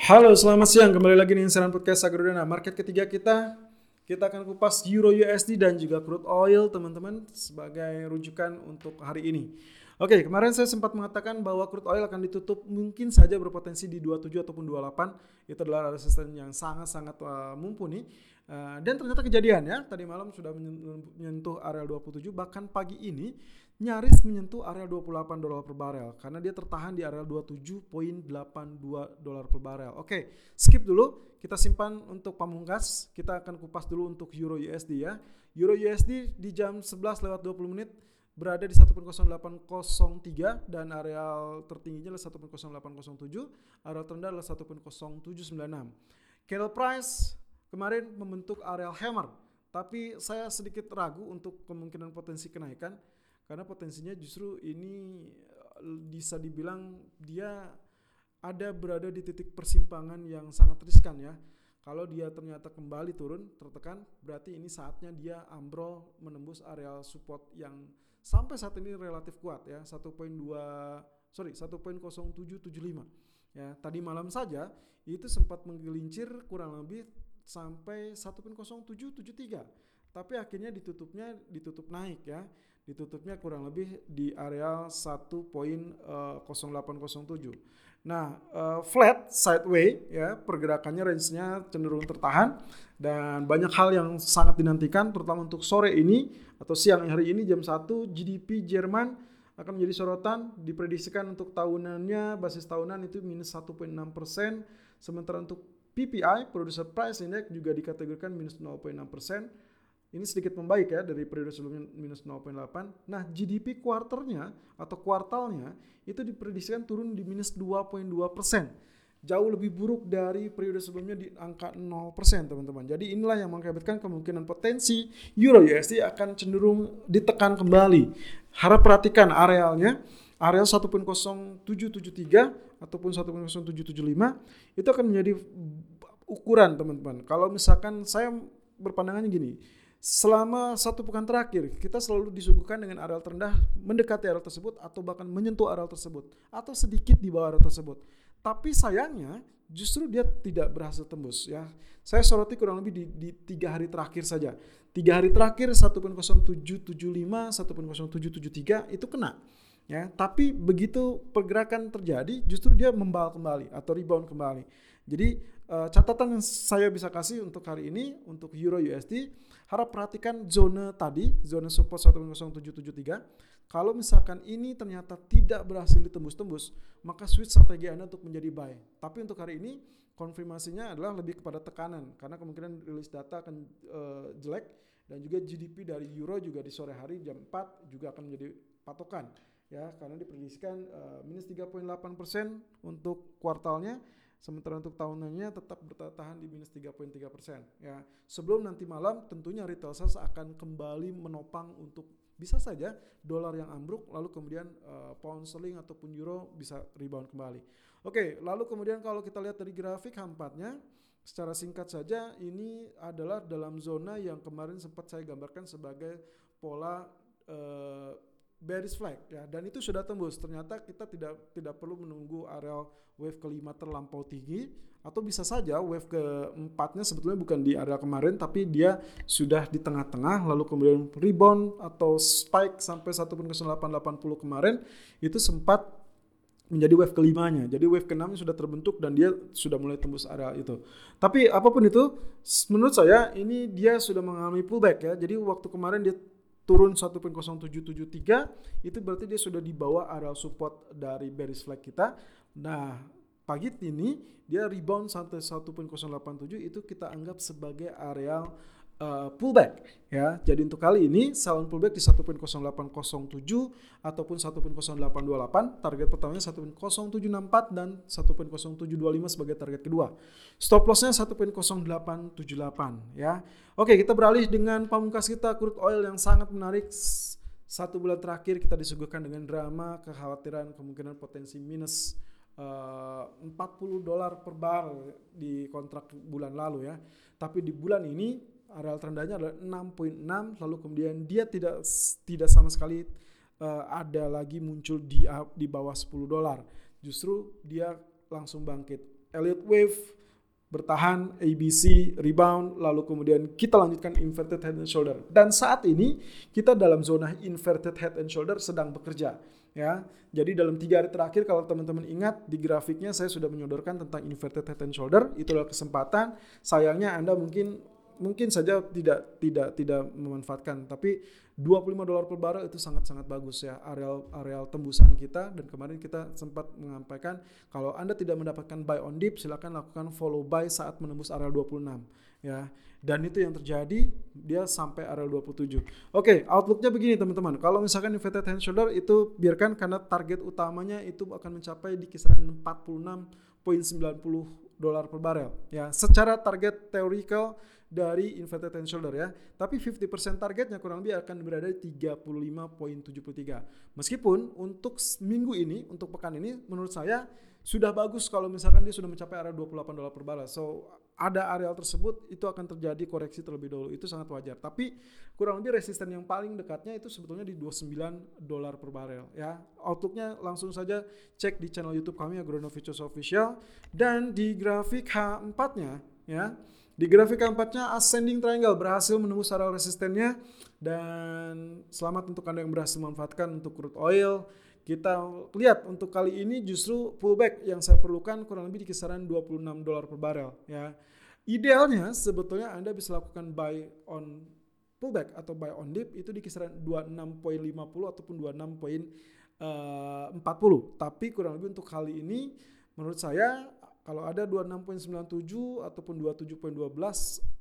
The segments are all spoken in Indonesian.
Halo, selamat siang. Kembali lagi di Insiran Podcast Agrodana. Market ketiga kita, kita akan kupas Euro USD dan juga crude oil, teman-teman, sebagai rujukan untuk hari ini. Oke, kemarin saya sempat mengatakan bahwa crude oil akan ditutup mungkin saja berpotensi di 27 ataupun 28. Itu adalah resisten yang sangat-sangat uh, mumpuni. Uh, dan ternyata kejadian ya, tadi malam sudah menyentuh area 27, bahkan pagi ini nyaris menyentuh area 28 dolar per barel karena dia tertahan di area 27.82 dolar per barel. Oke, skip dulu, kita simpan untuk pamungkas. Kita akan kupas dulu untuk Euro USD ya. Euro USD di jam 11 lewat 20 menit berada di 1.0803 dan areal tertingginya adalah 1.0807, areal terendah adalah 1.0796. Cattle price kemarin membentuk areal hammer, tapi saya sedikit ragu untuk kemungkinan potensi kenaikan karena potensinya justru ini eh, bisa dibilang dia ada berada di titik persimpangan yang sangat riskan ya. Kalau dia ternyata kembali turun tertekan, berarti ini saatnya dia ambrol menembus area support yang sampai saat ini relatif kuat ya, 1.2 sorry 1.0775 ya. Tadi malam saja itu sempat menggelincir kurang lebih sampai 1.0773 tapi akhirnya ditutupnya ditutup naik ya ditutupnya kurang lebih di area 1.0807. Eh, nah, uh, flat sideway ya pergerakannya range-nya cenderung tertahan dan banyak hal yang sangat dinantikan terutama untuk sore ini atau siang hari ini jam 1 GDP Jerman akan menjadi sorotan diprediksikan untuk tahunannya basis tahunan itu minus 1.6 persen sementara untuk PPI Producer Price Index juga dikategorikan minus 0.6 persen ini sedikit membaik ya dari periode sebelumnya minus 0,8. Nah GDP kuarternya atau kuartalnya itu diprediksikan turun di minus 2,2 persen. Jauh lebih buruk dari periode sebelumnya di angka 0 persen teman-teman. Jadi inilah yang mengakibatkan kemungkinan potensi Euro USD akan cenderung ditekan kembali. Harap perhatikan arealnya. Areal 1.0773 ataupun 1.0775 itu akan menjadi ukuran teman-teman. Kalau misalkan saya berpandangannya gini, selama satu pekan terakhir kita selalu disuguhkan dengan areal terendah mendekati areal tersebut atau bahkan menyentuh areal tersebut atau sedikit di bawah areal tersebut. Tapi sayangnya justru dia tidak berhasil tembus ya. Saya soroti kurang lebih di, di tiga hari terakhir saja. Tiga hari terakhir 1.0775, 1.0773 itu kena ya. Tapi begitu pergerakan terjadi justru dia membal kembali atau rebound kembali. Jadi uh, catatan yang saya bisa kasih untuk hari ini untuk Euro USD harap perhatikan zona tadi, zona support 10773. Kalau misalkan ini ternyata tidak berhasil ditembus-tembus, maka switch strategi Anda untuk menjadi buy. Tapi untuk hari ini konfirmasinya adalah lebih kepada tekanan karena kemungkinan rilis data akan uh, jelek dan juga GDP dari euro juga di sore hari jam 4 juga akan menjadi patokan ya karena diprediksikan uh, minus 3.8 persen untuk kuartalnya Sementara untuk tahunannya tetap bertahan di minus 3.3 persen. Ya, sebelum nanti malam tentunya retail sales akan kembali menopang untuk bisa saja dolar yang ambruk lalu kemudian uh, pound sterling ataupun euro bisa rebound kembali. Oke, lalu kemudian kalau kita lihat dari grafik hampatnya secara singkat saja ini adalah dalam zona yang kemarin sempat saya gambarkan sebagai pola uh, bearish flag ya dan itu sudah tembus ternyata kita tidak tidak perlu menunggu area wave kelima terlampau tinggi atau bisa saja wave keempatnya sebetulnya bukan di area kemarin tapi dia sudah di tengah-tengah lalu kemudian rebound atau spike sampai 1.0880 kemarin itu sempat menjadi wave kelimanya. Jadi wave keenamnya sudah terbentuk dan dia sudah mulai tembus area itu. Tapi apa pun itu, menurut saya ini dia sudah mengalami pullback ya. Jadi waktu kemarin dia turun 1.0773 itu berarti dia sudah di bawah area support dari bearish flag kita. Nah, pagi ini dia rebound sampai 1.087 itu kita anggap sebagai area uh, pullback ya. Jadi untuk kali ini sell pullback di 1.0807 ataupun 1.0828. Target pertamanya 1.0764 dan 1.0725 sebagai target kedua. Stop lossnya 1.0878 ya. Oke, kita beralih dengan pamungkas kita crude oil yang sangat menarik. Satu bulan terakhir kita disuguhkan dengan drama kekhawatiran kemungkinan potensi minus uh, eh, 40 dolar per bar di kontrak bulan lalu ya. Tapi di bulan ini areal terendahnya adalah 6.6 lalu kemudian dia tidak tidak sama sekali uh, ada lagi muncul di di bawah 10 dolar. Justru dia langsung bangkit. Elliott wave bertahan, ABC rebound, lalu kemudian kita lanjutkan inverted head and shoulder. Dan saat ini kita dalam zona inverted head and shoulder sedang bekerja. Ya, jadi dalam tiga hari terakhir kalau teman-teman ingat di grafiknya saya sudah menyodorkan tentang inverted head and shoulder. Itu adalah kesempatan. Sayangnya Anda mungkin mungkin saja tidak tidak tidak memanfaatkan. Tapi 25 dolar per barrel itu sangat-sangat bagus ya areal areal tembusan kita. Dan kemarin kita sempat menyampaikan kalau Anda tidak mendapatkan buy on dip silakan lakukan follow buy saat menembus areal 26 ya. Dan itu yang terjadi dia sampai areal 27 oke outlooknya begini teman-teman. Kalau misalkan inverted hand shoulder itu biarkan karena target utamanya itu akan mencapai di kisaran 46.90 dolar per barrel ya. Secara target theoretical dari inverted hand shoulder ya. Tapi 50% targetnya kurang lebih akan berada di 35.73. Meskipun untuk minggu ini, untuk pekan ini menurut saya sudah bagus kalau misalkan dia sudah mencapai area 28 dolar per barrel. So ada areal tersebut itu akan terjadi koreksi terlebih dahulu. Itu sangat wajar. Tapi kurang lebih resisten yang paling dekatnya itu sebetulnya di 29 dolar per barrel ya. Outlooknya langsung saja cek di channel YouTube kami Agrono Futures Official dan di grafik H4-nya ya di grafik keempatnya ascending triangle berhasil menembus area resistennya dan selamat untuk Anda yang berhasil memanfaatkan untuk crude oil. Kita lihat untuk kali ini justru pullback yang saya perlukan kurang lebih di kisaran 26 dolar per barel ya. Idealnya sebetulnya Anda bisa lakukan buy on pullback atau buy on dip itu di kisaran 26.50 ataupun 26.40. Tapi kurang lebih untuk kali ini menurut saya kalau ada 26.97 ataupun 27.12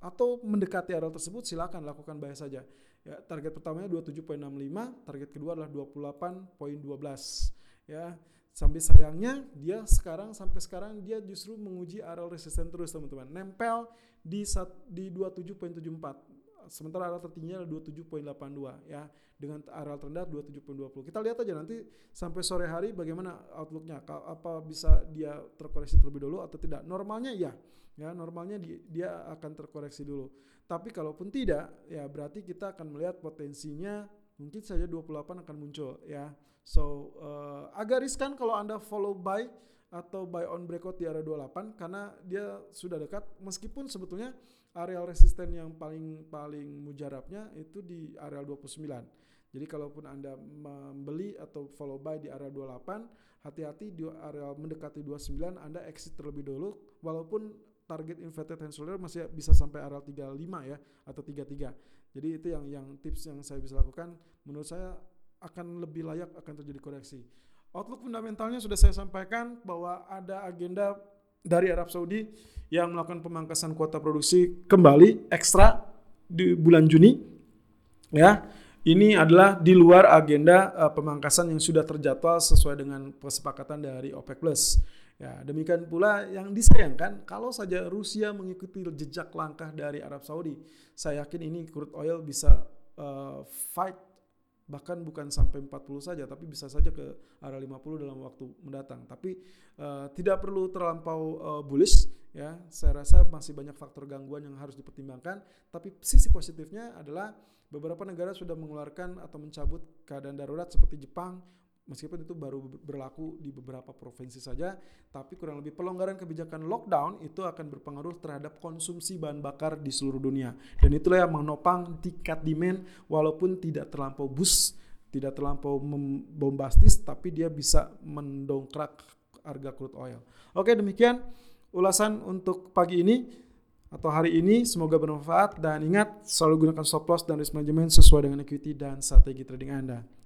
atau mendekati area tersebut silakan lakukan buy saja. Ya, target pertamanya 27.65, target kedua adalah 28.12. Ya, sampai sayangnya dia sekarang sampai sekarang dia justru menguji area resisten terus teman-teman. Nempel di di 27.74 sementara areal tertingginya adalah 27.82 ya. Dengan areal terendah 27.20 kita lihat aja nanti sampai sore hari bagaimana outlooknya. Apa bisa dia terkoreksi terlebih dulu atau tidak. Normalnya ya ya. Normalnya dia akan terkoreksi dulu. Tapi kalaupun tidak ya berarti kita akan melihat potensinya mungkin saja 28 akan muncul ya. So uh, agak riskan kalau anda follow buy atau buy on breakout di area 28 karena dia sudah dekat meskipun sebetulnya areal resisten yang paling paling mujarabnya itu di areal 29. Jadi kalaupun Anda membeli atau follow buy di area 28, hati-hati di areal mendekati 29 Anda exit terlebih dulu walaupun target inverted hand shoulder masih bisa sampai areal 35 ya atau 33. Jadi itu yang yang tips yang saya bisa lakukan menurut saya akan lebih layak akan terjadi koreksi. Outlook fundamentalnya sudah saya sampaikan bahwa ada agenda dari Arab Saudi yang melakukan pemangkasan kuota produksi kembali ekstra di bulan Juni. Ya, ini adalah di luar agenda uh, pemangkasan yang sudah terjadwal sesuai dengan kesepakatan dari OPEC Plus. Ya, demikian pula yang disayangkan kalau saja Rusia mengikuti jejak langkah dari Arab Saudi, saya yakin ini crude oil bisa uh, fight bahkan bukan sampai 40 saja tapi bisa saja ke arah 50 dalam waktu mendatang. Tapi uh, tidak perlu terlampau uh, bullish ya. Saya rasa masih banyak faktor gangguan yang harus dipertimbangkan. Tapi sisi positifnya adalah beberapa negara sudah mengeluarkan atau mencabut keadaan darurat seperti Jepang meskipun itu baru berlaku di beberapa provinsi saja, tapi kurang lebih pelonggaran kebijakan lockdown itu akan berpengaruh terhadap konsumsi bahan bakar di seluruh dunia. Dan itulah yang menopang tingkat demand walaupun tidak terlampau bus, tidak terlampau bombastis, tapi dia bisa mendongkrak harga crude oil. Oke, demikian ulasan untuk pagi ini atau hari ini semoga bermanfaat dan ingat selalu gunakan stop loss dan risk management sesuai dengan equity dan strategi trading Anda.